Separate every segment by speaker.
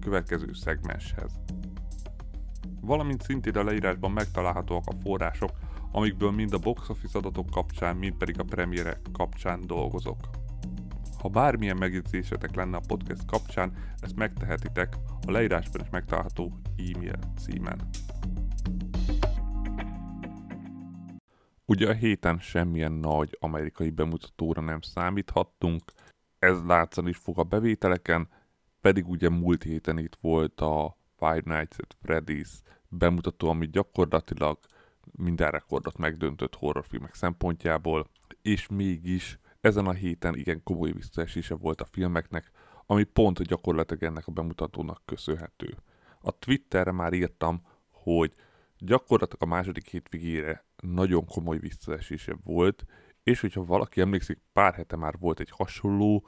Speaker 1: következő szegmenshez. Valamint szintén a leírásban megtalálhatóak a források, amikből mind a box office adatok kapcsán, mind pedig a premierek kapcsán dolgozok. Ha bármilyen megjegyzésetek lenne a podcast kapcsán, ezt megtehetitek a leírásban is megtalálható e-mail címen. Ugye a héten semmilyen nagy amerikai bemutatóra nem számíthattunk, ez látszani is fog a bevételeken, pedig ugye múlt héten itt volt a Five Nights at Freddy's bemutató, ami gyakorlatilag minden rekordot megdöntött horrorfilmek szempontjából, és mégis ezen a héten igen komoly visszaesése volt a filmeknek, ami pont gyakorlatilag ennek a bemutatónak köszönhető. A Twitterre már írtam, hogy gyakorlatilag a második hétvégére nagyon komoly visszaesése volt, és hogyha valaki emlékszik, pár hete már volt egy hasonló,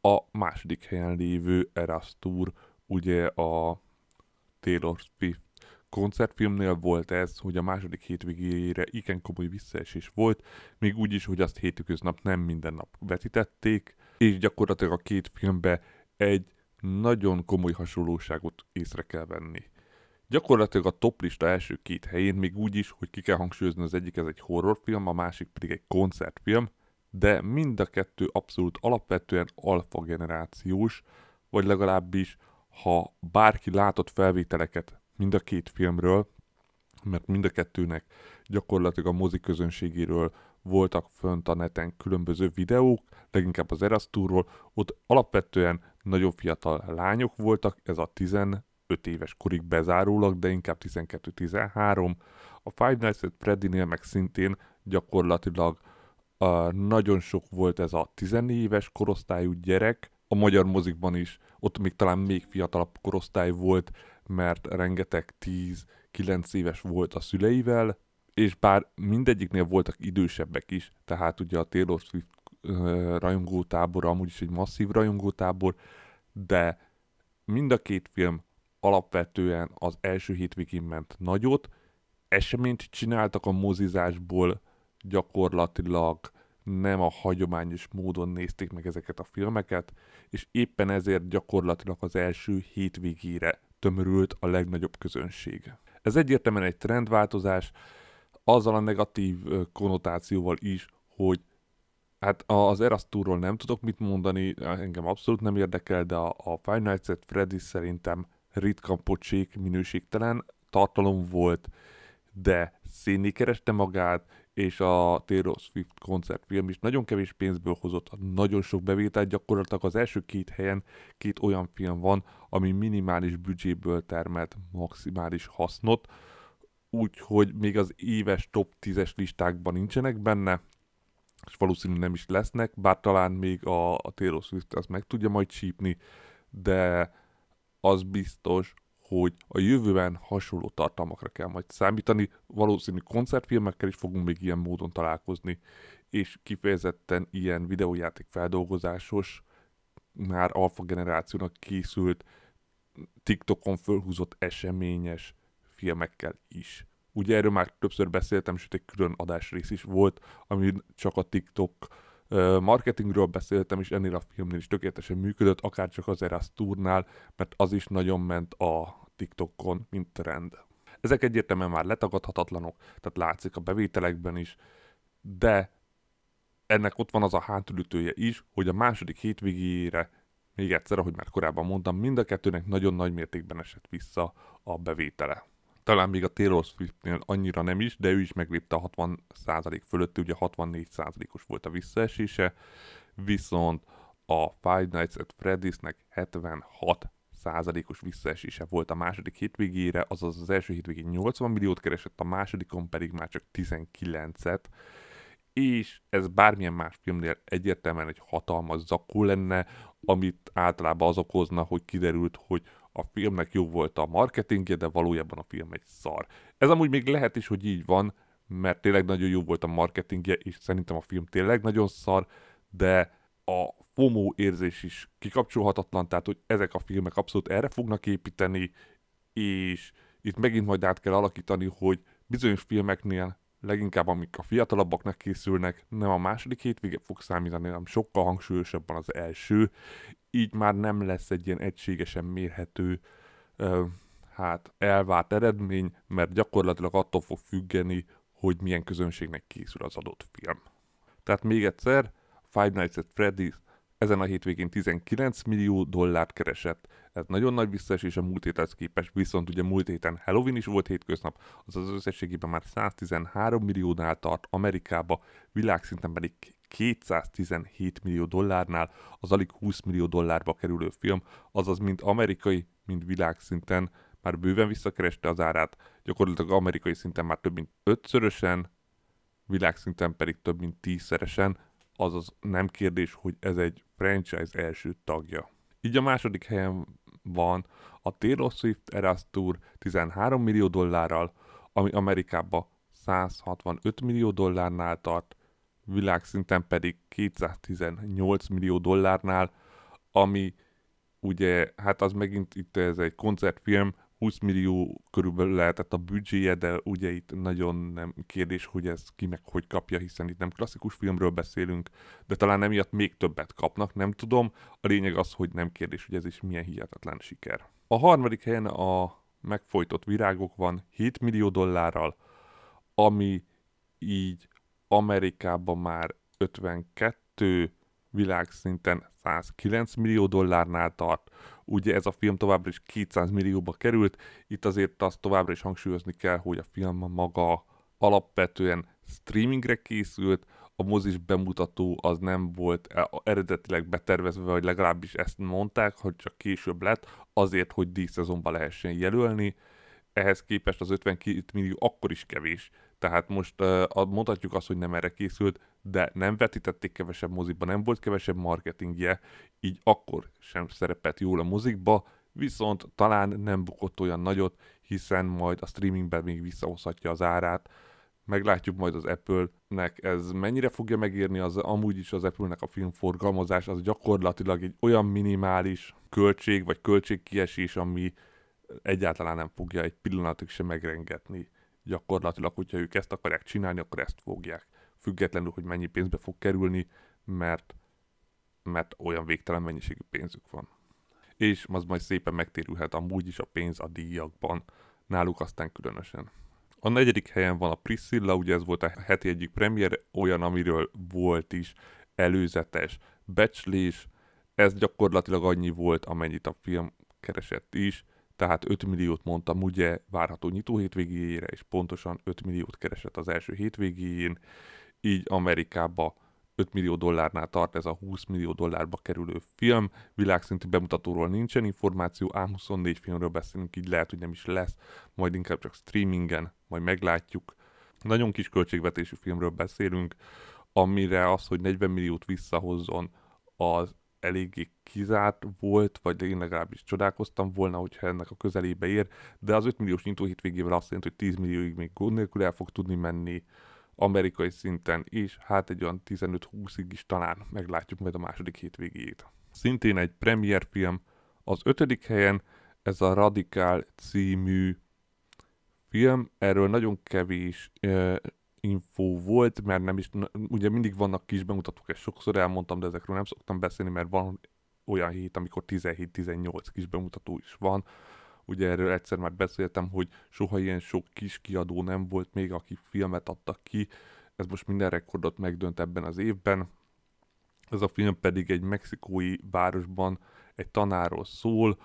Speaker 1: a második helyen lévő Eras Tour, ugye a Taylor Swift koncertfilmnél volt ez, hogy a második hétvégére igen komoly visszaesés volt, még úgy is, hogy azt hétköznap nem minden nap vetítették, és gyakorlatilag a két filmbe egy nagyon komoly hasonlóságot észre kell venni. Gyakorlatilag a toplista első két helyén még úgy is, hogy ki kell hangsúlyozni az egyik ez egy horrorfilm, a másik pedig egy koncertfilm, de mind a kettő abszolút alapvetően alfa generációs, vagy legalábbis ha bárki látott felvételeket mind a két filmről, mert mind a kettőnek gyakorlatilag a mozi közönségéről voltak fönt a neten különböző videók, leginkább az Erasztúrról, ott alapvetően nagyon fiatal lányok voltak, ez a 15 éves korig bezárólag, de inkább 12-13. A Five Nights at Freddy-nél meg szintén gyakorlatilag uh, nagyon sok volt ez a 14 éves korosztályú gyerek, a magyar mozikban is, ott még talán még fiatalabb korosztály volt, mert rengeteg 10-9 éves volt a szüleivel, és bár mindegyiknél voltak idősebbek is, tehát ugye a Taylor Swift rajongótábor amúgy is egy masszív rajongótábor, de mind a két film alapvetően az első hétvégén ment nagyot, eseményt csináltak a mozizásból, gyakorlatilag nem a hagyományos módon nézték meg ezeket a filmeket, és éppen ezért gyakorlatilag az első hétvégére tömörült a legnagyobb közönség. Ez egyértelműen egy trendváltozás, azzal a negatív konnotációval is, hogy hát az Erasztúról nem tudok mit mondani, engem abszolút nem érdekel, de a, Five Nights at Freddy szerintem ritkán pocsék, minőségtelen tartalom volt, de szénné kereste magát, és a Taylor Swift koncertfilm is nagyon kevés pénzből hozott nagyon sok bevételt, gyakorlatilag az első két helyen két olyan film van, ami minimális büdzséből termelt maximális hasznot, úgyhogy még az éves top 10-es listákban nincsenek benne, és valószínűleg nem is lesznek, bár talán még a, a Taylor Swift azt meg tudja majd csípni, de az biztos, hogy a jövőben hasonló tartalmakra kell majd számítani, valószínű koncertfilmekkel is fogunk még ilyen módon találkozni, és kifejezetten ilyen videójáték feldolgozásos, már alfa generációnak készült, TikTokon fölhúzott eseményes filmekkel is. Ugye erről már többször beszéltem, sőt egy külön adásrész is volt, ami csak a TikTok marketingről beszéltem, és ennél a filmnél is tökéletesen működött, akár csak az Eras Tournál, mert az is nagyon ment a TikTokon, mint trend. Ezek egyértelműen már letagadhatatlanok, tehát látszik a bevételekben is, de ennek ott van az a hátulütője is, hogy a második hétvégére, még egyszer, ahogy már korábban mondtam, mind a kettőnek nagyon nagy mértékben esett vissza a bevétele. Talán még a Taylor Swiftnél annyira nem is, de ő is meglépte a 60% fölött, ugye 64%-os volt a visszaesése, viszont a Five Nights at Freddy's-nek 76 százalékos visszaesése volt a második hétvégére, azaz az első hétvégén 80 milliót keresett, a másodikon pedig már csak 19-et, és ez bármilyen más filmnél egyértelműen egy hatalmas zakó lenne, amit általában az okozna, hogy kiderült, hogy a filmnek jó volt a marketingje, de valójában a film egy szar. Ez amúgy még lehet is, hogy így van, mert tényleg nagyon jó volt a marketingje, és szerintem a film tényleg nagyon szar, de a FOMO érzés is kikapcsolhatatlan, tehát hogy ezek a filmek abszolút erre fognak építeni, és itt megint majd át kell alakítani, hogy bizonyos filmeknél leginkább amik a fiatalabbaknak készülnek, nem a második hétvége fog számítani, hanem sokkal hangsúlyosabban az első, így már nem lesz egy ilyen egységesen mérhető ö, hát elvárt eredmény, mert gyakorlatilag attól fog függeni, hogy milyen közönségnek készül az adott film. Tehát még egyszer, Five Nights at Freddy's ezen a hétvégén 19 millió dollárt keresett. Ez nagyon nagy visszaesés a múlt héthez képest, viszont ugye múlt héten Halloween is volt hétköznap, az az összességében már 113 milliónál tart Amerikába, világszinten pedig 217 millió dollárnál, az alig 20 millió dollárba kerülő film, azaz mind amerikai, mind világszinten már bőven visszakereste az árát, gyakorlatilag amerikai szinten már több mint ötszörösen, világszinten pedig több mint tízszeresen, azaz nem kérdés, hogy ez egy franchise első tagja. Így a második helyen van a Taylor Swift Eras Tour 13 millió dollárral, ami Amerikában 165 millió dollárnál tart, világszinten pedig 218 millió dollárnál, ami ugye, hát az megint itt ez egy koncertfilm, 20 millió körülbelül lehetett a büdzséje, de ugye itt nagyon nem kérdés, hogy ez ki meg hogy kapja, hiszen itt nem klasszikus filmről beszélünk, de talán emiatt még többet kapnak, nem tudom. A lényeg az, hogy nem kérdés, hogy ez is milyen hihetetlen siker. A harmadik helyen a megfojtott virágok van 7 millió dollárral, ami így Amerikában már 52 világszinten 109 millió dollárnál tart. Ugye ez a film továbbra is 200 millióba került, itt azért azt továbbra is hangsúlyozni kell, hogy a film maga alapvetően streamingre készült, a mozis bemutató az nem volt e, eredetileg betervezve, vagy legalábbis ezt mondták, hogy csak később lett, azért, hogy díszezonba lehessen jelölni. Ehhez képest az 52 millió akkor is kevés. Tehát most uh, mondhatjuk azt, hogy nem erre készült, de nem vetítették kevesebb mozikba, nem volt kevesebb marketingje, így akkor sem szerepelt jól a mozikba, viszont talán nem bukott olyan nagyot, hiszen majd a streamingben még visszahozhatja az árát. Meglátjuk majd az Apple-nek ez mennyire fogja megérni, az amúgy is az Apple-nek a filmforgalmazás, az gyakorlatilag egy olyan minimális költség vagy költségkiesés, ami egyáltalán nem fogja egy pillanatig sem megrengetni gyakorlatilag, hogyha ők ezt akarják csinálni, akkor ezt fogják. Függetlenül, hogy mennyi pénzbe fog kerülni, mert, mert olyan végtelen mennyiségű pénzük van. És az majd szépen megtérülhet amúgy is a pénz a díjakban, náluk aztán különösen. A negyedik helyen van a Priscilla, ugye ez volt a heti egyik premier, olyan, amiről volt is előzetes becslés, ez gyakorlatilag annyi volt, amennyit a film keresett is, tehát 5 milliót mondtam ugye várható nyitó hétvégéjére, és pontosan 5 milliót keresett az első hétvégéjén, így Amerikába 5 millió dollárnál tart ez a 20 millió dollárba kerülő film. Világszintű bemutatóról nincsen információ, ám 24 filmről beszélünk, így lehet, hogy nem is lesz, majd inkább csak streamingen, majd meglátjuk. Nagyon kis költségvetésű filmről beszélünk, amire az, hogy 40 milliót visszahozzon, az eléggé kizárt volt, vagy én legalábbis csodálkoztam volna, hogyha ennek a közelébe ér, de az 5 milliós nyitó hétvégével azt jelenti, hogy 10 millióig még gond nélkül el fog tudni menni amerikai szinten is, hát egy olyan 15-20-ig is talán meglátjuk majd a második hétvégéjét. Szintén egy premier film, az ötödik helyen ez a Radikál című film, erről nagyon kevés info volt, mert nem is, ugye mindig vannak kis bemutatók, ezt sokszor elmondtam, de ezekről nem szoktam beszélni, mert van olyan hét, amikor 17-18 kis bemutató is van. Ugye erről egyszer már beszéltem, hogy soha ilyen sok kis kiadó nem volt még, aki filmet adtak ki. Ez most minden rekordot megdönt ebben az évben. Ez a film pedig egy mexikói városban egy tanáról szól,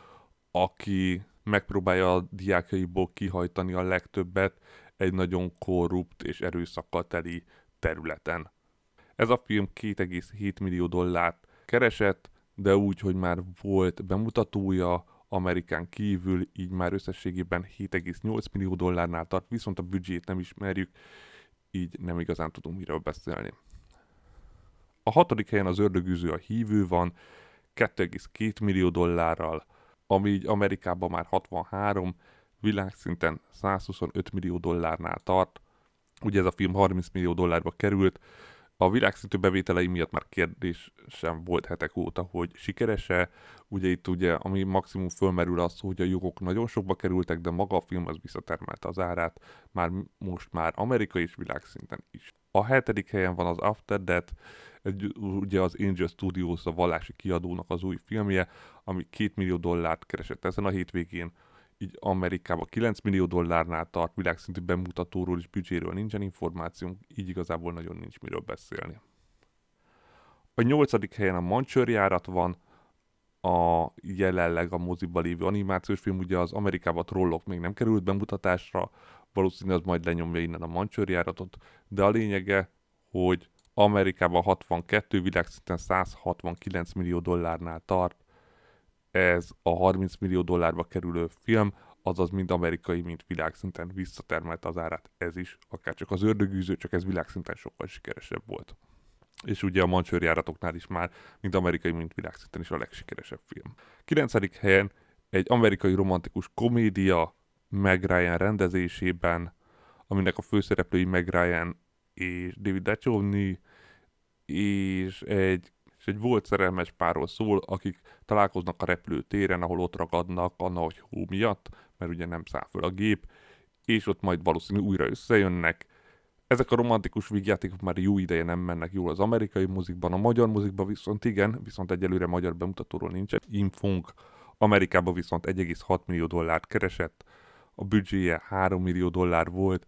Speaker 1: aki megpróbálja a diákjaiból kihajtani a legtöbbet, egy nagyon korrupt és erőszakkal teli területen. Ez a film 2,7 millió dollárt keresett, de úgy, hogy már volt bemutatója Amerikán kívül, így már összességében 7,8 millió dollárnál tart, viszont a büdzsét nem ismerjük, így nem igazán tudunk miről beszélni. A hatodik helyen az ördögűző a hívő van, 2,2 millió dollárral, ami így Amerikában már 63, világszinten 125 millió dollárnál tart. Ugye ez a film 30 millió dollárba került, a világszintű bevételei miatt már kérdés sem volt hetek óta, hogy sikerese. Ugye itt ugye, ami maximum fölmerül az, hogy a jogok nagyon sokba kerültek, de maga a film az visszatermelte az árát, már most már amerikai és világszinten is. A hetedik helyen van az After Death, egy, ugye az Angel Studios, a vallási kiadónak az új filmje, ami 2 millió dollárt keresett ezen a hétvégén, így Amerikában 9 millió dollárnál tart, világszintű bemutatóról és büdzséről nincsen információnk, így igazából nagyon nincs miről beszélni. A nyolcadik helyen a Mancsőrjárat van, a jelenleg a moziba lévő animációs film, ugye az Amerikában trollok még nem került bemutatásra, valószínűleg az majd lenyomja innen a Mancsőrjáratot, de a lényege, hogy Amerikában 62, világszinten 169 millió dollárnál tart, ez a 30 millió dollárba kerülő film, azaz mind amerikai, mint világszinten visszatermelte az árát, ez is, akár csak az ördögűző, csak ez világszinten sokkal sikeresebb volt. És ugye a mancsőrjáratoknál is már, mind amerikai, mint világszinten is a legsikeresebb film. 9. helyen egy amerikai romantikus komédia Meg Ryan rendezésében, aminek a főszereplői Meg Ryan és David Duchovny, és egy és egy volt szerelmes párról szól, akik találkoznak a repülőtéren, ahol ott ragadnak a nagy hó miatt, mert ugye nem száll föl a gép, és ott majd valószínű újra összejönnek. Ezek a romantikus vígjátékok már jó ideje nem mennek jól az amerikai mozikban, a magyar mozikban viszont igen, viszont egyelőre magyar bemutatóról nincsen infónk. Amerikában viszont 1,6 millió dollárt keresett, a büdzséje 3 millió dollár volt,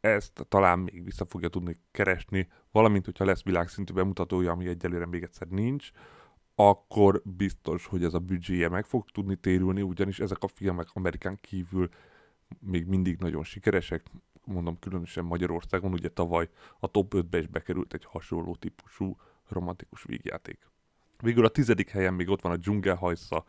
Speaker 1: ezt talán még vissza fogja tudni keresni, valamint, hogyha lesz világszintű bemutatója, ami egyelőre még egyszer nincs, akkor biztos, hogy ez a büdzséje meg fog tudni térülni, ugyanis ezek a filmek Amerikán kívül még mindig nagyon sikeresek, mondom különösen Magyarországon, ugye tavaly a top 5-be is bekerült egy hasonló típusú romantikus vígjáték. Végül a tizedik helyen még ott van a dzsungelhajsza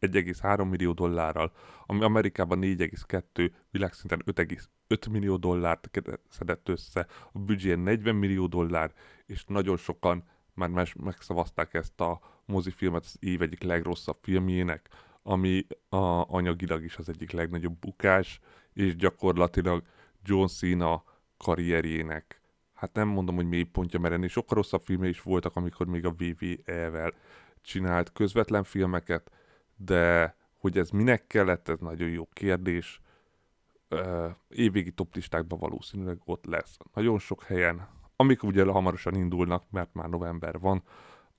Speaker 1: 1,3 millió dollárral, ami Amerikában 4,2, világszinten 5,5 millió dollárt szedett össze, a büdzsé 40 millió dollár, és nagyon sokan már megszavazták ezt a mozifilmet az év egyik legrosszabb filmjének, ami a, anyagilag is az egyik legnagyobb bukás, és gyakorlatilag John Cena karrierjének hát nem mondom, hogy mélypontja, mert ennél sokkal rosszabb filmje is voltak, amikor még a WWE-vel csinált közvetlen filmeket, de hogy ez minek kellett, ez nagyon jó kérdés. Évvégi toplistákban valószínűleg ott lesz. Nagyon sok helyen, amik ugye hamarosan indulnak, mert már november van,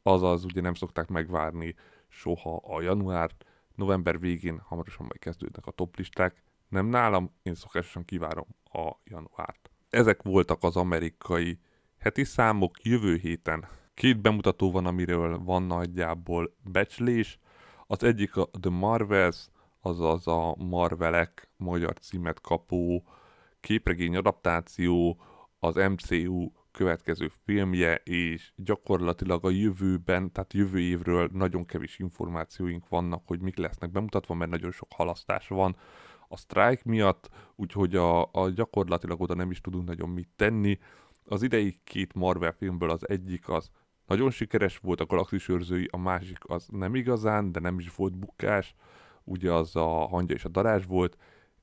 Speaker 1: azaz ugye nem szokták megvárni soha a januárt, november végén hamarosan majd kezdődnek a toplisták. Nem nálam, én szokásosan kivárom a januárt. Ezek voltak az amerikai heti számok jövő héten. Két bemutató van, amiről van nagyjából becslés. Az egyik a The Marvels, azaz a Marvelek magyar címet kapó képregény adaptáció, az MCU következő filmje, és gyakorlatilag a jövőben, tehát jövő évről nagyon kevés információink vannak, hogy mik lesznek bemutatva, mert nagyon sok halasztás van a sztrájk miatt, úgyhogy a, a gyakorlatilag oda nem is tudunk nagyon mit tenni. Az idei két Marvel filmből az egyik az nagyon sikeres volt, a Galaxis őrzői, a másik az nem igazán, de nem is volt bukás, ugye az a hangya és a darázs volt.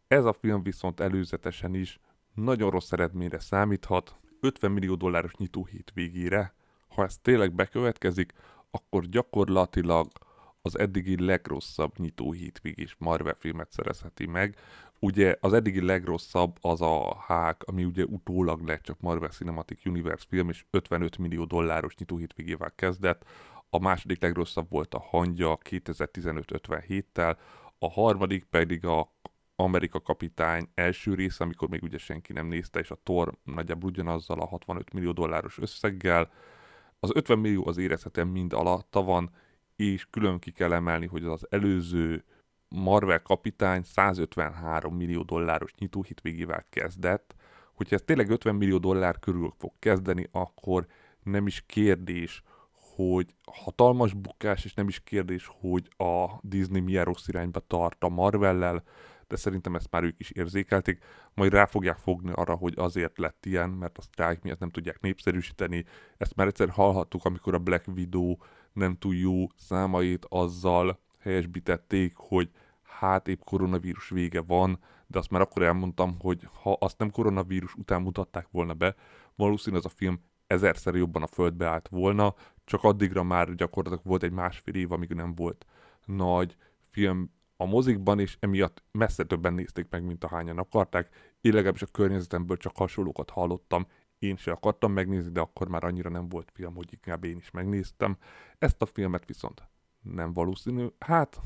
Speaker 1: Ez a film viszont előzetesen is nagyon rossz eredményre számíthat, 50 millió dolláros nyitó végére. Ha ez tényleg bekövetkezik, akkor gyakorlatilag az eddigi legrosszabb nyitó hétvégés Marvel filmet szerezheti meg. Ugye az eddigi legrosszabb az a hák, ami ugye utólag lett csak Marvel Cinematic Universe film, és 55 millió dolláros nyitó hétvégével kezdett. A második legrosszabb volt a Hangya 2015-57-tel, a harmadik pedig a Amerika kapitány első része, amikor még ugye senki nem nézte, és a Thor nagyjából ugyanazzal a 65 millió dolláros összeggel. Az 50 millió az érezhetően mind alatta van, és külön ki kell emelni, hogy az előző Marvel kapitány 153 millió dolláros nyitóhitvégével kezdett, hogyha ez tényleg 50 millió dollár körül fog kezdeni, akkor nem is kérdés, hogy hatalmas bukás, és nem is kérdés, hogy a Disney milyen rossz irányba tart a Marvellel, de szerintem ezt már ők is érzékelték, majd rá fogják fogni arra, hogy azért lett ilyen, mert a sztrájk miatt nem tudják népszerűsíteni. Ezt már egyszer hallhattuk, amikor a Black Widow nem túl jó számait azzal helyesbítették, hogy hát épp koronavírus vége van, de azt már akkor elmondtam, hogy ha azt nem koronavírus után mutatták volna be, valószínűleg az a film ezerszer jobban a földbe állt volna, csak addigra már gyakorlatilag volt egy másfél év, amíg nem volt nagy film a mozikban, és emiatt messze többen nézték meg, mint ahányan akarták. Én legalábbis a környezetemből csak hasonlókat hallottam, én se akartam megnézni, de akkor már annyira nem volt film, hogy inkább én is megnéztem. Ezt a filmet viszont nem valószínű. Hát,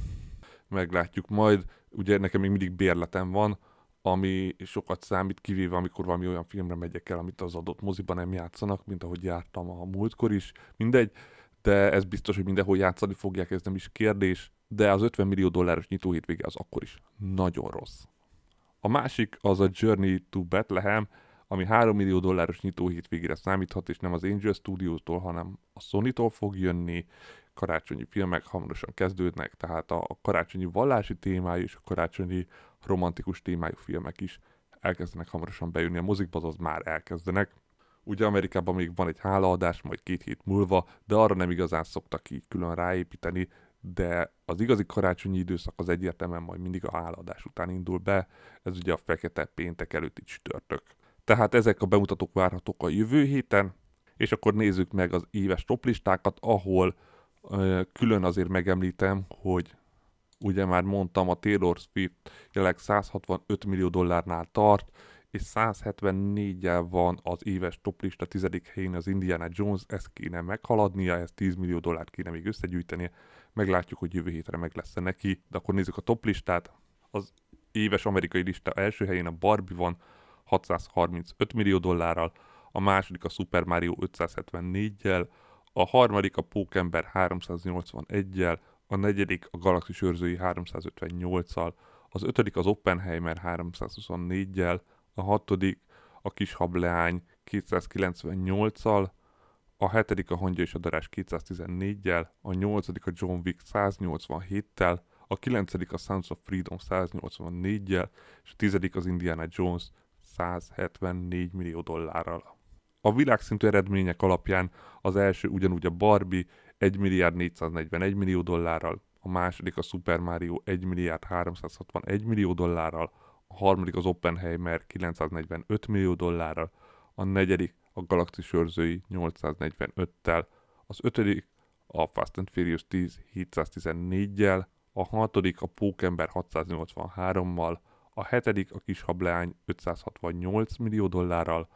Speaker 1: meglátjuk majd. Ugye nekem még mindig bérletem van, ami sokat számít, kivéve amikor valami olyan filmre megyek el, amit az adott moziban nem játszanak, mint ahogy jártam a múltkor is. Mindegy, de ez biztos, hogy mindenhol játszani fogják, ez nem is kérdés, de az 50 millió dolláros nyitó hétvége az akkor is nagyon rossz. A másik az a Journey to Bethlehem, ami 3 millió dolláros nyitó hétvégére számíthat, és nem az Angel Studios-tól, hanem a Sony-tól fog jönni. Karácsonyi filmek hamarosan kezdődnek, tehát a karácsonyi vallási témájú és a karácsonyi romantikus témájú filmek is elkezdenek hamarosan bejönni a mozikba, azaz már elkezdenek. Ugye Amerikában még van egy hálaadás, majd két hét múlva, de arra nem igazán szoktak így külön ráépíteni, de az igazi karácsonyi időszak az egyértelműen majd mindig a hálaadás után indul be, ez ugye a fekete péntek előtti csütörtök. Tehát ezek a bemutatók várhatók a jövő héten, és akkor nézzük meg az éves toplistákat, ahol külön azért megemlítem, hogy ugye már mondtam, a Taylor Swift jelenleg 165 millió dollárnál tart, és 174-jel van az éves toplista tizedik helyén az Indiana Jones, ezt kéne meghaladnia, ez 10 millió dollárt kéne még összegyűjtenie, meglátjuk, hogy jövő hétre meg lesz neki, de akkor nézzük a toplistát, az éves amerikai lista első helyén a Barbie van, 635 millió dollárral, a második a Super Mario 574-jel, a harmadik a Pókember 381-jel, a negyedik a Galaxis őrzői 358-al, az ötödik az Oppenheimer 324-jel, a hatodik a Kis Hableány 298-al, a hetedik a Hangya és a Darás 214-jel, a nyolcadik a John Wick 187-tel, a kilencedik a Sons of Freedom 184-jel, és a tizedik az Indiana Jones 174 millió dollárral. A világszintű eredmények alapján az első ugyanúgy a Barbie 1 milliárd 441 millió dollárral, a második a Super Mario 1 milliárd 361 millió dollárral, a harmadik az Oppenheimer 945 millió dollárral, a negyedik a Galaxis őrzői 845-tel, az ötödik a Fast and Furious 10 714-jel, a hatodik a Pókember 683-mal, a hetedik a kis hableány 568 millió dollárral,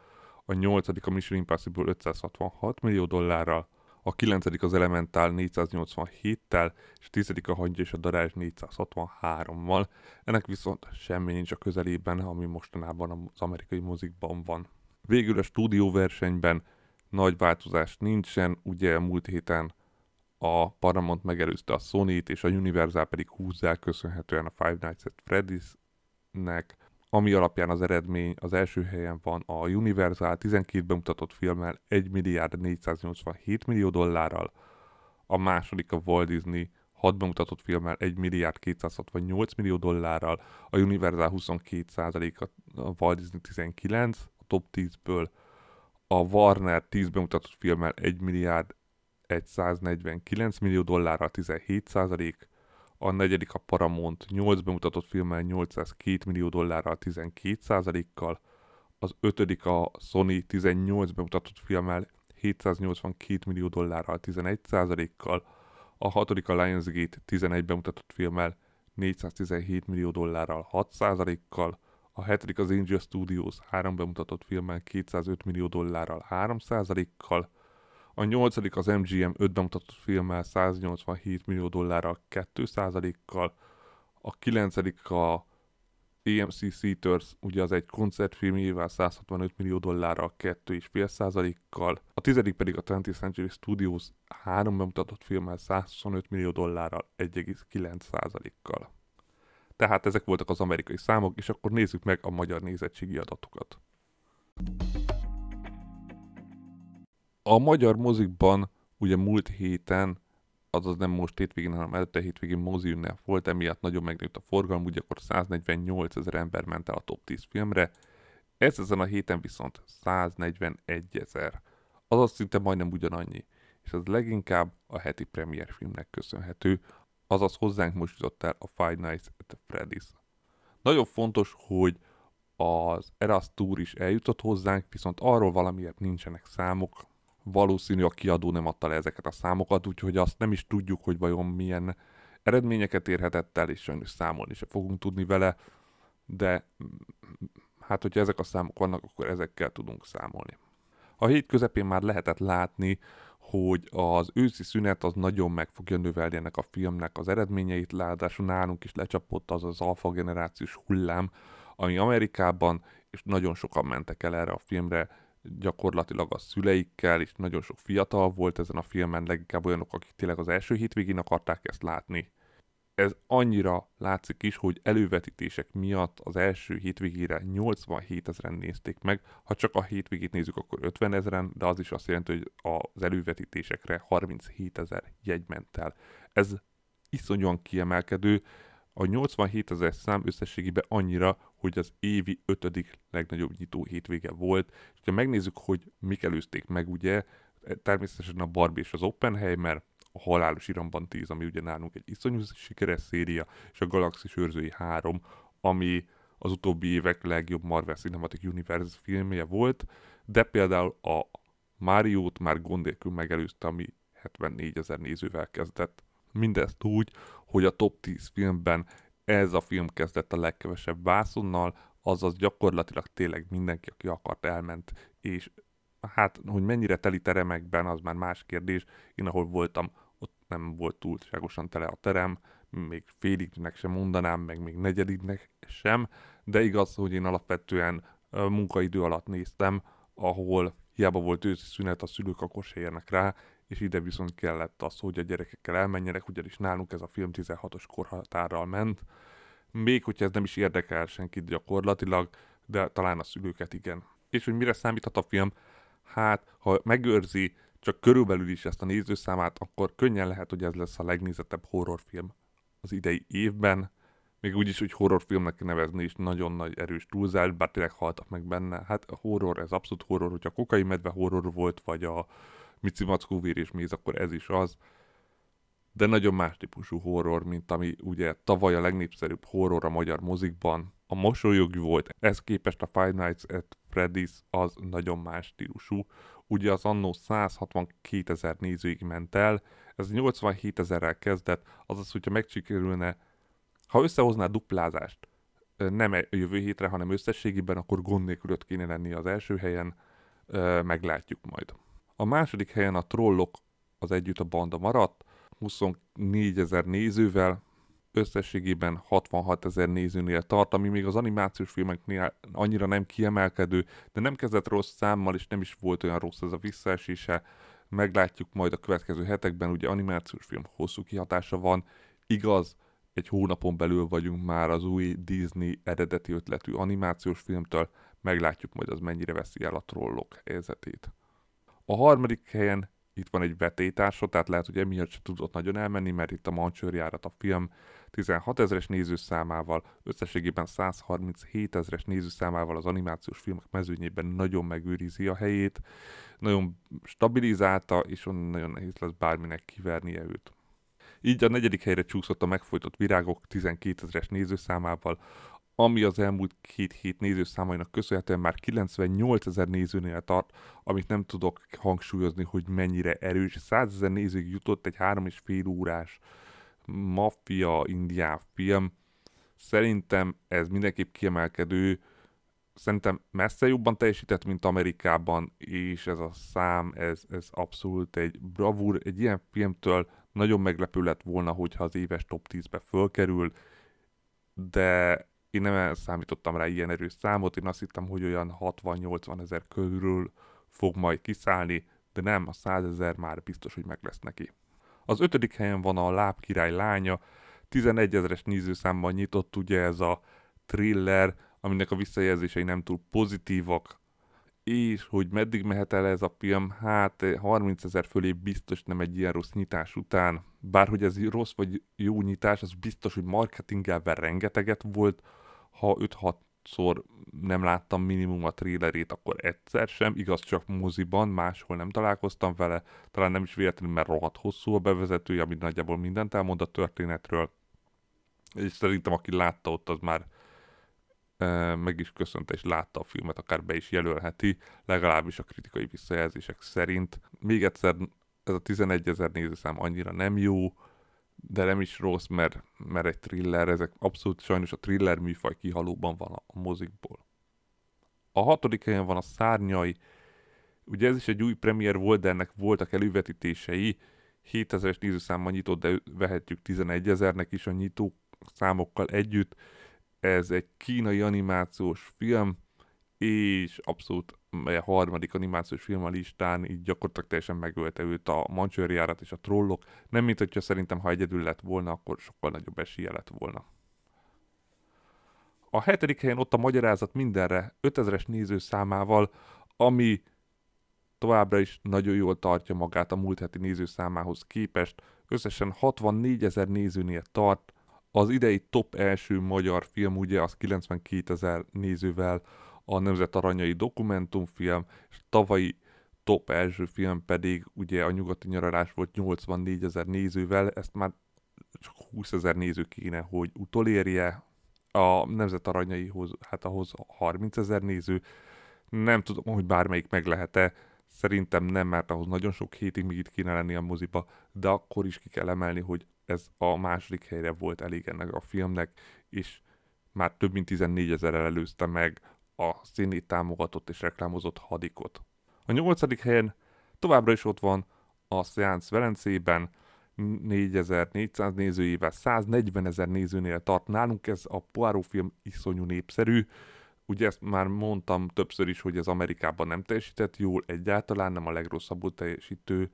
Speaker 1: a nyolcadik a Mission Impossible 566 millió dollárral, a kilencedik az Elemental 487-tel, és a tizedik a Hangya és a Darázs 463-mal. Ennek viszont semmi nincs a közelében, ami mostanában az amerikai mozikban van. Végül a stúdióversenyben nagy változás nincsen, ugye múlt héten a Paramount megelőzte a Sony-t, és a Universal pedig húzzá köszönhetően a Five Nights at Freddy's nek, ami alapján az eredmény az első helyen van a Universal 12 bemutatott filmmel 1 milliárd 487 millió dollárral, a második a Walt Disney 6 bemutatott filmmel 1 milliárd 268 millió dollárral, a Universal 22% a Walt Disney 19, a top 10-ből, a Warner 10 bemutatott filmmel 1 milliárd 149 millió dollárral 17 a negyedik a Paramount. 8 bemutatott filmmel 802 millió dollárral 12%-kal, az ötödik a Sony. 18 bemutatott filmmel 782 millió dollárral 11%-kal, a hatodik a Lionsgate. 11 bemutatott filmmel 417 millió dollárral 6%-kal, a hetedik az Angel Studios. 3 bemutatott filmmel 205 millió dollárral 3%-kal, a nyolcadik az MGM 5 bemutatott filmmel 187 millió dollárral 2%-kal, a kilencedik a AMC Theaters, ugye az egy koncertfilmjével 165 millió dollárral 2,5%-kal, a tizedik pedig a 20th Century Studios három bemutatott filmmel 125 millió dollárral 1,9%-kal. Tehát ezek voltak az amerikai számok, és akkor nézzük meg a magyar nézettségi adatokat. A magyar mozikban ugye múlt héten, azaz nem most hétvégén, hanem előtte hétvégén mozi ünnep volt, emiatt nagyon megnőtt a forgalom, ugye akkor 148 ezer ember ment el a top 10 filmre, ez ezen a héten viszont 141 ezer, azaz szinte majdnem ugyanannyi, és az leginkább a heti premier filmnek köszönhető, azaz hozzánk most jutott el a Five Nights at Freddy's. Nagyon fontos, hogy az Eras Tour is eljutott hozzánk, viszont arról valamiért nincsenek számok. Valószínű a kiadó nem adta le ezeket a számokat, úgyhogy azt nem is tudjuk, hogy vajon milyen eredményeket érhetett el, és sajnos számolni se fogunk tudni vele, de hát hogyha ezek a számok vannak, akkor ezekkel tudunk számolni. A hét közepén már lehetett látni, hogy az őszi szünet az nagyon meg fogja növelni ennek a filmnek az eredményeit, ráadásul nálunk is lecsapott az az alfa generációs hullám, ami Amerikában, és nagyon sokan mentek el erre a filmre, gyakorlatilag a szüleikkel, és nagyon sok fiatal volt ezen a filmen, leginkább olyanok, akik tényleg az első hétvégén akarták ezt látni ez annyira látszik is, hogy elővetítések miatt az első hétvégére 87 ezeren nézték meg. Ha csak a hétvégét nézzük, akkor 50 ezeren, de az is azt jelenti, hogy az elővetítésekre 37 ezer jegy ment el. Ez iszonyúan kiemelkedő. A 87 ezer szám összességében annyira, hogy az évi ötödik legnagyobb nyitó hétvége volt. És ha megnézzük, hogy mik előzték meg, ugye, természetesen a Barbie és az Oppenheimer, a Halálos Iramban 10, ami ugye nálunk egy iszonyú sikeres széria, és a Galaxis őrzői 3, ami az utóbbi évek legjobb Marvel Cinematic Universe filmje volt, de például a Mario-t már gond nélkül megelőzte, ami 74 ezer nézővel kezdett. Mindezt úgy, hogy a top 10 filmben ez a film kezdett a legkevesebb vászonnal, azaz gyakorlatilag tényleg mindenki, aki akart, elment, és hát, hogy mennyire teli teremekben, az már más kérdés. Én ahol voltam, ott nem volt túlságosan tele a terem, még félignek sem mondanám, meg még negyediknek sem, de igaz, hogy én alapvetően munkaidő alatt néztem, ahol hiába volt őszi szünet, a szülők akkor se érnek rá, és ide viszont kellett az, hogy a gyerekekkel elmenjenek, ugyanis nálunk ez a film 16-os korhatárral ment, még hogyha ez nem is érdekel senkit gyakorlatilag, de talán a szülőket igen. És hogy mire számíthat a film? hát ha megőrzi csak körülbelül is ezt a nézőszámát, akkor könnyen lehet, hogy ez lesz a legnézettebb horrorfilm az idei évben. Még úgyis, hogy horrorfilmnek nevezni is nagyon nagy erős túlzás, bár tényleg haltak meg benne. Hát a horror, ez abszolút horror, hogyha a kokai medve horror volt, vagy a Mici Mackó vér és méz, akkor ez is az. De nagyon más típusú horror, mint ami ugye tavaly a legnépszerűbb horror a magyar mozikban. A mosolyogű volt, ez képest a Five Nights at Freddy's az nagyon más stílusú. Ugye az annó 162 ezer nézőig ment el, ez 87 ezerrel kezdett, azaz, hogyha megsikerülne, ha összehozná duplázást, nem a jövő hétre, hanem összességében, akkor gond nélkül kéne lenni az első helyen, meglátjuk majd. A második helyen a trollok az együtt a banda maradt, 24 ezer nézővel, összességében 66 ezer nézőnél tart, ami még az animációs filmeknél annyira nem kiemelkedő, de nem kezdett rossz számmal, és nem is volt olyan rossz ez a visszaesése. Meglátjuk majd a következő hetekben, ugye animációs film hosszú kihatása van. Igaz, egy hónapon belül vagyunk már az új Disney eredeti ötletű animációs filmtől, meglátjuk majd az mennyire veszi el a trollok helyzetét. A harmadik helyen itt van egy vetétársa, tehát lehet, hogy emiatt se tudott nagyon elmenni, mert itt a mancsőrjárat a film 16 ezeres nézőszámával, összességében 137 ezeres nézőszámával az animációs filmek mezőnyében nagyon megőrizi a helyét, nagyon stabilizálta, és onnan nagyon nehéz lesz bárminek kivernie őt. Így a negyedik helyre csúszott a megfojtott virágok 12 ezeres nézőszámával, ami az elmúlt két hét nézőszámainak köszönhetően már 98 ezer nézőnél tart, amit nem tudok hangsúlyozni, hogy mennyire erős. 100 ezer nézőig jutott egy három és fél órás maffia indián film. Szerintem ez mindenképp kiemelkedő, szerintem messze jobban teljesített, mint Amerikában, és ez a szám, ez, ez abszolút egy bravúr, egy ilyen filmtől nagyon meglepő lett volna, hogyha az éves top 10-be fölkerül, de én nem számítottam rá ilyen erős számot, én azt hittem, hogy olyan 60-80 ezer körül fog majd kiszállni, de nem, a 100 ezer már biztos, hogy meg lesz neki. Az ötödik helyen van a Lábkirály lánya, 11 ezeres nézőszámban nyitott ugye ez a thriller, aminek a visszajelzései nem túl pozitívak, és hogy meddig mehet el ez a film, hát 30 ezer fölé biztos nem egy ilyen rossz nyitás után, bárhogy ez rossz vagy jó nyitás, az biztos, hogy marketingelben rengeteget volt, ha 5-6 szor nem láttam minimum a trailerét, akkor egyszer sem, igaz csak moziban, máshol nem találkoztam vele, talán nem is véletlenül, mert rohadt hosszú a bevezetője, ami nagyjából mindent elmond a történetről, és szerintem aki látta ott, az már e, meg is köszönte és látta a filmet, akár be is jelölheti, legalábbis a kritikai visszajelzések szerint. Még egyszer, ez a 11 ezer nézőszám annyira nem jó, de nem is rossz, mert, mert egy thriller, ezek abszolút sajnos a thriller műfaj kihalóban van a, mozikból. A hatodik helyen van a Szárnyai, ugye ez is egy új premier volt, de ennek voltak elővetítései, 7000-es nézőszámmal nyitott, de vehetjük 11 ezernek is a nyitó számokkal együtt. Ez egy kínai animációs film, és abszolút a harmadik animációs film a listán, így gyakorlatilag teljesen megölte őt a Mancsőrjárat és a trollok. Nem mint hogyha szerintem, ha egyedül lett volna, akkor sokkal nagyobb esélye lett volna. A hetedik helyen ott a magyarázat mindenre 5000-es néző számával, ami továbbra is nagyon jól tartja magát a múlt heti nézőszámához képest. Összesen 64 ezer nézőnél tart. Az idei top első magyar film ugye az 92 ezer nézővel a Nemzet Aranyai dokumentumfilm, és tavalyi top első film pedig ugye a nyugati nyaralás volt 84 ezer nézővel, ezt már csak 20 ezer néző kéne, hogy utolérje. A Nemzet Aranyaihoz, hát ahhoz 30 ezer néző. Nem tudom, hogy bármelyik meg lehet-e. Szerintem nem, mert ahhoz nagyon sok hétig még itt kéne lenni a moziba, de akkor is ki kell emelni, hogy ez a második helyre volt elég ennek a filmnek, és már több mint 14 ezerrel előzte meg a színi támogatott és reklámozott hadikot. A nyolcadik helyen továbbra is ott van a Seance Velencében, 4400 nézőjével 140 ezer nézőnél tart. Nálunk ez a Poirot film iszonyú népszerű. Ugye ezt már mondtam többször is, hogy ez Amerikában nem teljesített jól, egyáltalán nem a legrosszabbul teljesítő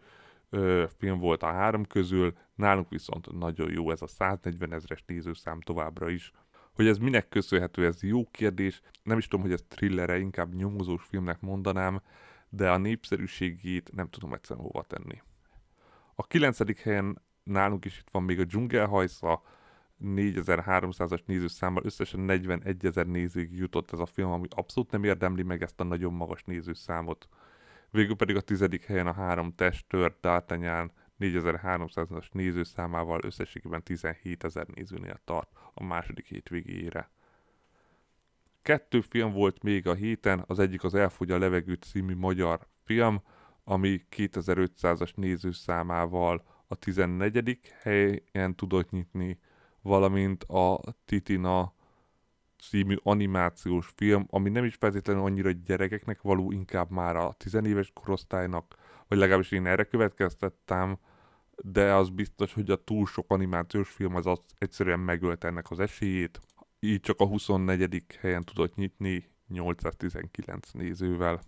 Speaker 1: ö, film volt a három közül, nálunk viszont nagyon jó ez a 140 ezeres nézőszám továbbra is. Hogy ez minek köszönhető, ez jó kérdés. Nem is tudom, hogy ez thrillere, inkább nyomozós filmnek mondanám, de a népszerűségét nem tudom egyszerűen hova tenni. A kilencedik helyen nálunk is itt van még a dzsungelhajsza, 4300-as nézőszámmal összesen 41 ezer nézőig jutott ez a film, ami abszolút nem érdemli meg ezt a nagyon magas nézőszámot. Végül pedig a tizedik helyen a három testőr, D'Artagnan 4300-as nézőszámával összességében 17 ezer nézőnél tart a második hétvégére. Kettő film volt még a héten, az egyik az Elfogy a levegő című magyar film, ami 2500-as nézőszámával a 14. helyen tudott nyitni, valamint a Titina című animációs film, ami nem is feltétlenül annyira gyerekeknek való, inkább már a tizenéves korosztálynak, vagy legalábbis én erre következtettem, de az biztos, hogy a túl sok animációs film az, az egyszerűen megölt ennek az esélyét. Így csak a 24. helyen tudott nyitni 819 nézővel.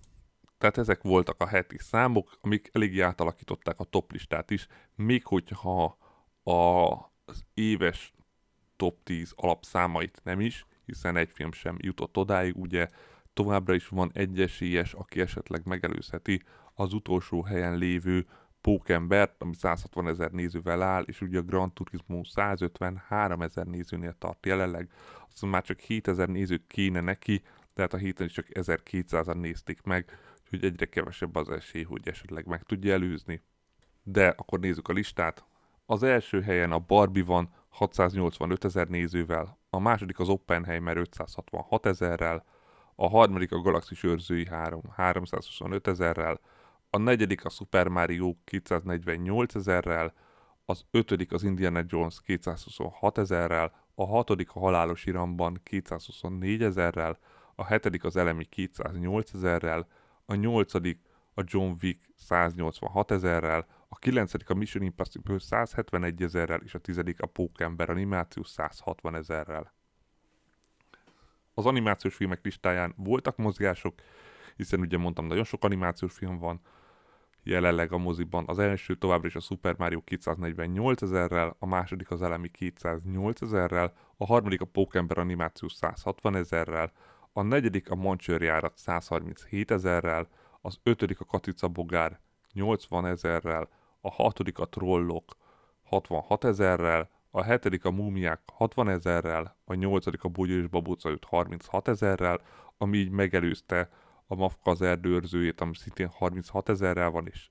Speaker 1: Tehát ezek voltak a heti számok, amik eléggé átalakították a top listát is, még hogyha az éves top 10 alapszámait nem is, hiszen egy film sem jutott odáig, ugye továbbra is van egy esélyes, aki esetleg megelőzheti az utolsó helyen lévő Pókembert, ami 160 ezer nézővel áll, és ugye a Gran Turismo 153 ezer nézőnél tart jelenleg, azt már csak 7 ezer néző kéne neki, tehát a héten is csak 1200-an nézték meg, úgyhogy egyre kevesebb az esély, hogy esetleg meg tudja előzni. De akkor nézzük a listát. Az első helyen a Barbie van 685 ezer nézővel, a második az Oppenheimer 566 ezerrel, a harmadik a Galaxis őrzői 3 325 ezerrel, a negyedik a Super Mario 248 ezerrel, az ötödik az Indiana Jones 226 ezerrel, a hatodik a Halálos Iramban 224 ezerrel, a hetedik az Elemi 208 ezerrel, a nyolcadik a John Wick 186 ezerrel, a kilencedik a Mission Impossible 171 ezerrel, és a tizedik a Pókember animáció 160 ezerrel. Az animációs filmek listáján voltak mozgások, hiszen ugye mondtam, nagyon sok animációs film van, jelenleg a moziban. Az első továbbra is a Super Mario 248 ezerrel, a második az Elemi 208 ezerrel, a harmadik a Pókember animáció 160 ezerrel, a negyedik a Mancsőr járat 137 ezerrel, az ötödik a Katica Bogár 80 ezerrel, a hatodik a Trollok 66 ezerrel, a hetedik a Múmiák 60 ezerrel, a nyolcadik a Bogyó és Babóca 5 36 ezerrel, ami így megelőzte a Mafka az erdőrzőjét, ami szintén 36 ezerrel van, és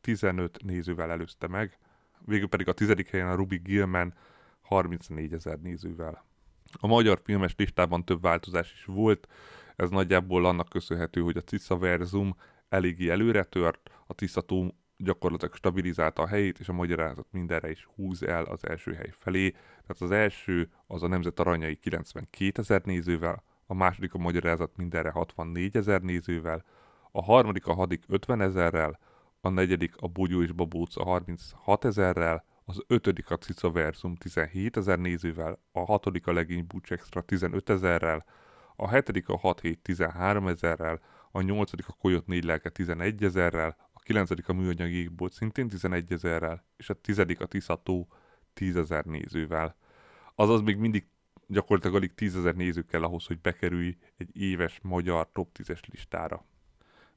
Speaker 1: 15 nézővel előzte meg. Végül pedig a tizedik helyen a Ruby Gilman 34 ezer nézővel. A magyar filmes listában több változás is volt, ez nagyjából annak köszönhető, hogy a Tisza Verzum eléggé előre tört, a Tiszató gyakorlatilag stabilizálta a helyét, és a magyarázat mindenre is húz el az első hely felé. Tehát az első az a Nemzet Aranyai 92 ezer nézővel, a második a magyarázat mindenre 64 ezer nézővel, a harmadik a Hadik 50 ezerrel, a negyedik a Bogyó és Babóc a 36 ezerrel, az ötödik a Cica Versum 17 ezer nézővel, a hatodik a Legény Butch Extra 15 ezerrel, a hetedik a 6 7 13 ezerrel, a nyolcadik a Koyot 4 lelke 11 ezerrel, a kilencedik a Műanyag Égbolt szintén 11 ezerrel, és a tizedik a Tiszató 10 ezer nézővel. Azaz még mindig gyakorlatilag alig 10 ezer néző kell ahhoz, hogy bekerülj egy éves magyar top 10-es listára.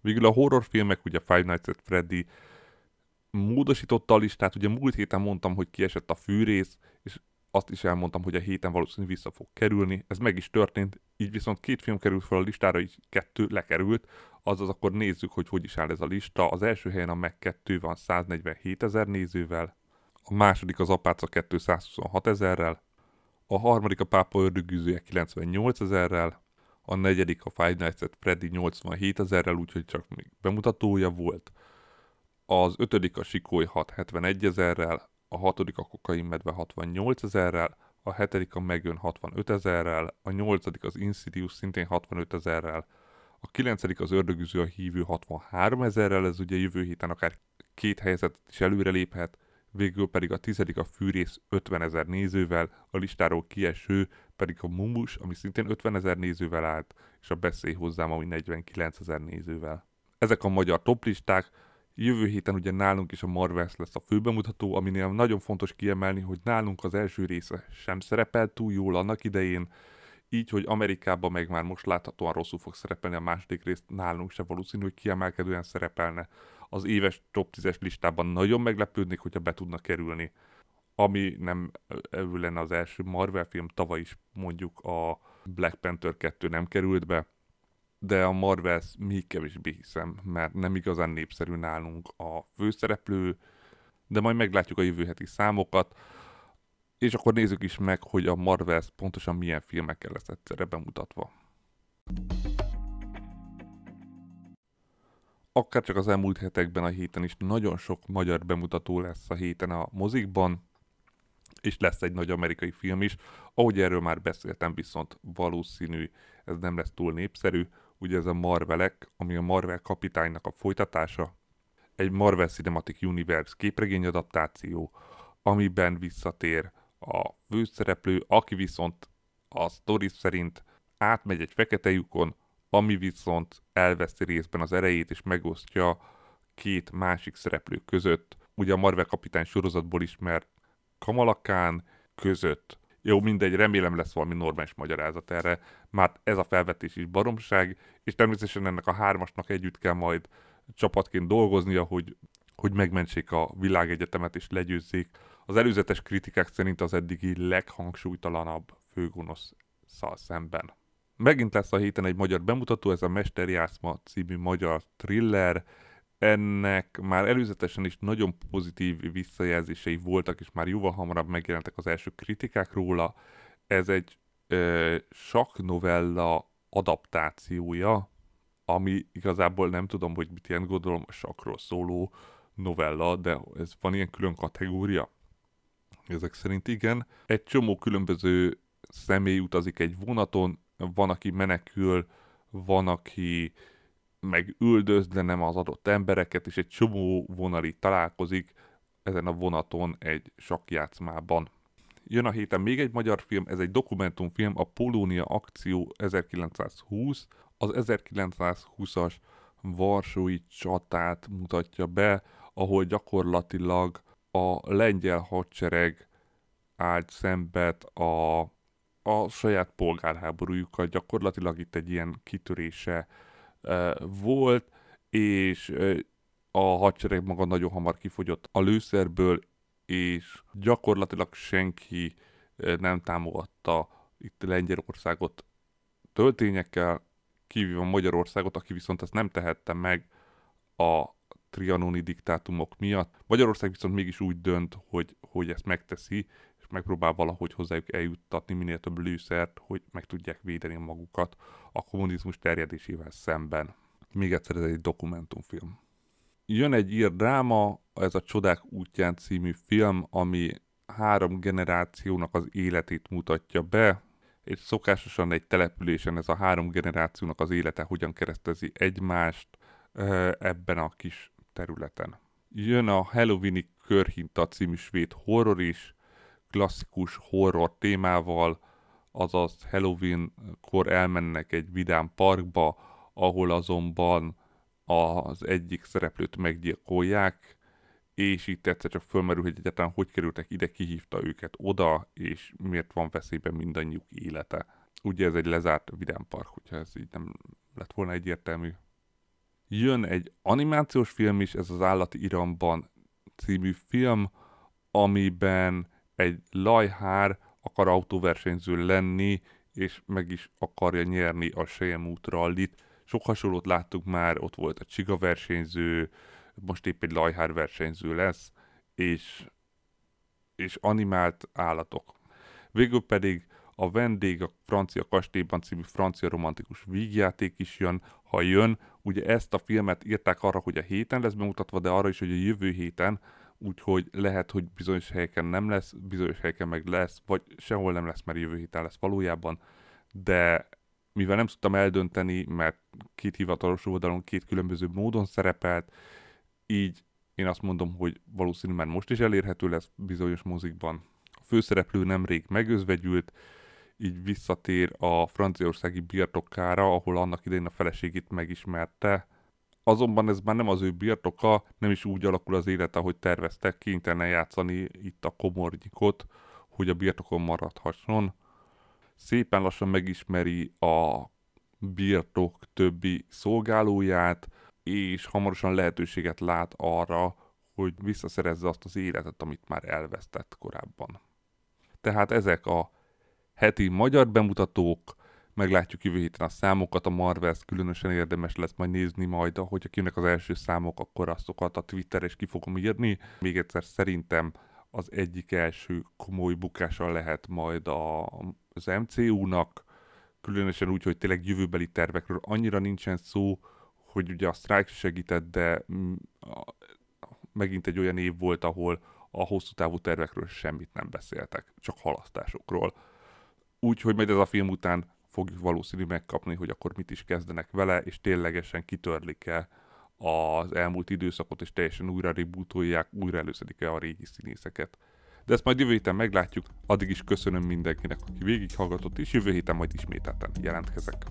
Speaker 1: Végül a horrorfilmek, ugye Five Nights at Freddy módosította a listát, ugye múlt héten mondtam, hogy kiesett a fűrész, és azt is elmondtam, hogy a héten valószínűleg vissza fog kerülni. Ez meg is történt, így viszont két film került fel a listára, így kettő lekerült, azaz akkor nézzük, hogy hogy is áll ez a lista. Az első helyen a Meg 2 van 147 ezer nézővel, a második az Apáca 226 ezerrel, a harmadik a Pápa ördögűzője 98 ezerrel, a negyedik a Five Nights at Freddy 87 ezerrel, úgyhogy csak még bemutatója volt, az ötödik a Sikoly 671 ezerrel, a hatodik a Kokain Medve 68 ezerrel, a hetedik a Megön 65 ezerrel, a nyolcadik az Insidious szintén 65 ezerrel, a kilencedik az Ördögüző a hívő 63 ezerrel, ez ugye jövő héten akár két helyzetet is előreléphet, végül pedig a tizedik a Fűrész 50 ezer nézővel, a listáról kieső pedig a Mumus, ami szintén 50 ezer nézővel állt, és a Beszélj hozzám, ami 49 ezer nézővel. Ezek a magyar toplisták, Jövő héten ugye nálunk is a Marvels lesz a főbemutató, aminél nagyon fontos kiemelni, hogy nálunk az első része sem szerepel túl jól annak idején, így, hogy Amerikában meg már most láthatóan rosszul fog szerepelni a második részt, nálunk se valószínű, hogy kiemelkedően szerepelne. Az éves top 10-es listában nagyon meglepődnék, hogyha be tudna kerülni. Ami nem ő lenne az első Marvel film, tavaly is mondjuk a Black Panther 2 nem került be, de a Marvels még kevésbé hiszem, mert nem igazán népszerű nálunk a főszereplő, de majd meglátjuk a jövő heti számokat, és akkor nézzük is meg, hogy a Marvels pontosan milyen filmekkel lesz egyszerre bemutatva. Akár csak az elmúlt hetekben a héten is nagyon sok magyar bemutató lesz a héten a mozikban, és lesz egy nagy amerikai film is. Ahogy erről már beszéltem, viszont valószínű ez nem lesz túl népszerű, ugye ez a Marvelek, ami a Marvel kapitánynak a folytatása, egy Marvel Cinematic Universe képregény adaptáció, amiben visszatér a főszereplő, aki viszont a sztori szerint átmegy egy fekete lyukon, ami viszont elveszi részben az erejét és megosztja két másik szereplő között. Ugye a Marvel kapitány sorozatból ismert Kamalakán között jó, mindegy, remélem lesz valami normális magyarázat erre. Már ez a felvetés is baromság, és természetesen ennek a hármasnak együtt kell majd csapatként dolgoznia, hogy, hogy megmentsék a világegyetemet és legyőzzék. Az előzetes kritikák szerint az eddigi leghangsúlytalanabb főgonosz szemben. Megint lesz a héten egy magyar bemutató, ez a Mesterjátszma című magyar thriller, ennek már előzetesen is nagyon pozitív visszajelzései voltak, és már jóval hamarabb megjelentek az első kritikák róla. Ez egy ö, novella adaptációja, ami igazából nem tudom, hogy mit ilyen gondolom a sakról szóló novella, de ez van ilyen külön kategória? Ezek szerint igen. Egy csomó különböző személy utazik egy vonaton, van, aki menekül, van, aki meg üldöz, de nem az adott embereket, és egy csomó vonali találkozik ezen a vonaton egy sakjátszmában. Jön a héten még egy magyar film, ez egy dokumentumfilm, a Polónia Akció 1920. Az 1920-as Varsói csatát mutatja be, ahol gyakorlatilag a lengyel hadsereg állt szembet a, a saját polgárháborújukkal. Gyakorlatilag itt egy ilyen kitörése volt, és a hadsereg maga nagyon hamar kifogyott a lőszerből, és gyakorlatilag senki nem támogatta itt Lengyelországot töltényekkel, kívül Magyarországot, aki viszont ezt nem tehette meg a trianoni diktátumok miatt. Magyarország viszont mégis úgy dönt, hogy, hogy ezt megteszi, megpróbál valahogy hozzájuk eljuttatni minél több lőszert, hogy meg tudják védeni magukat a kommunizmus terjedésével szemben. Még egyszer ez egy dokumentumfilm. Jön egy ír dráma, ez a Csodák útján című film, ami három generációnak az életét mutatja be, és szokásosan egy településen ez a három generációnak az élete hogyan keresztezi egymást ebben a kis területen. Jön a Halloweeni Körhinta című svéd horror is, klasszikus horror témával, azaz Halloween-kor elmennek egy vidám parkba, ahol azonban az egyik szereplőt meggyilkolják, és itt egyszer csak fölmerül, hogy egyáltalán hogy kerültek ide, kihívta őket oda, és miért van veszélyben mindannyiuk élete. Ugye ez egy lezárt vidámpark, hogyha ez így nem lett volna egyértelmű. Jön egy animációs film is, ez az Állati Iramban című film, amiben egy lajhár akar autóversenyző lenni, és meg is akarja nyerni a Sejemút rallit. Sok hasonlót láttuk már, ott volt a csiga versenyző, most épp egy lajhár versenyző lesz, és, és animált állatok. Végül pedig a vendég a francia kastélyban című francia romantikus vígjáték is jön, ha jön. Ugye ezt a filmet írták arra, hogy a héten lesz bemutatva, de arra is, hogy a jövő héten, úgyhogy lehet, hogy bizonyos helyeken nem lesz, bizonyos helyeken meg lesz, vagy sehol nem lesz, mert jövő héten lesz valójában, de mivel nem tudtam eldönteni, mert két hivatalos oldalon két különböző módon szerepelt, így én azt mondom, hogy valószínűleg már most is elérhető lesz bizonyos mozikban. A főszereplő nemrég megözvegyült, így visszatér a franciaországi birtokára, ahol annak idején a feleségét megismerte. Azonban ez már nem az ő birtoka, nem is úgy alakul az élet, ahogy terveztek, kénytelen játszani itt a komornyikot, hogy a birtokon maradhasson. Szépen lassan megismeri a birtok többi szolgálóját, és hamarosan lehetőséget lát arra, hogy visszaszerezze azt az életet, amit már elvesztett korábban. Tehát ezek a heti magyar bemutatók, meglátjuk jövő héten a számokat, a Marvels különösen érdemes lesz majd nézni majd, hogy kijönnek az első számok, akkor azokat a Twitter is ki fogom írni. Még egyszer szerintem az egyik első komoly bukása lehet majd a, az MCU-nak, különösen úgy, hogy tényleg jövőbeli tervekről annyira nincsen szó, hogy ugye a sztrájk segített, de mm, megint egy olyan év volt, ahol a hosszú távú tervekről semmit nem beszéltek, csak halasztásokról. Úgyhogy majd ez a film után fogjuk valószínű megkapni, hogy akkor mit is kezdenek vele, és ténylegesen kitörlik-e az elmúlt időszakot, és teljesen újra rebootolják, újra előszedik-e a régi színészeket. De ezt majd jövő héten meglátjuk, addig is köszönöm mindenkinek, aki végighallgatott, és jövő héten majd ismételten jelentkezek.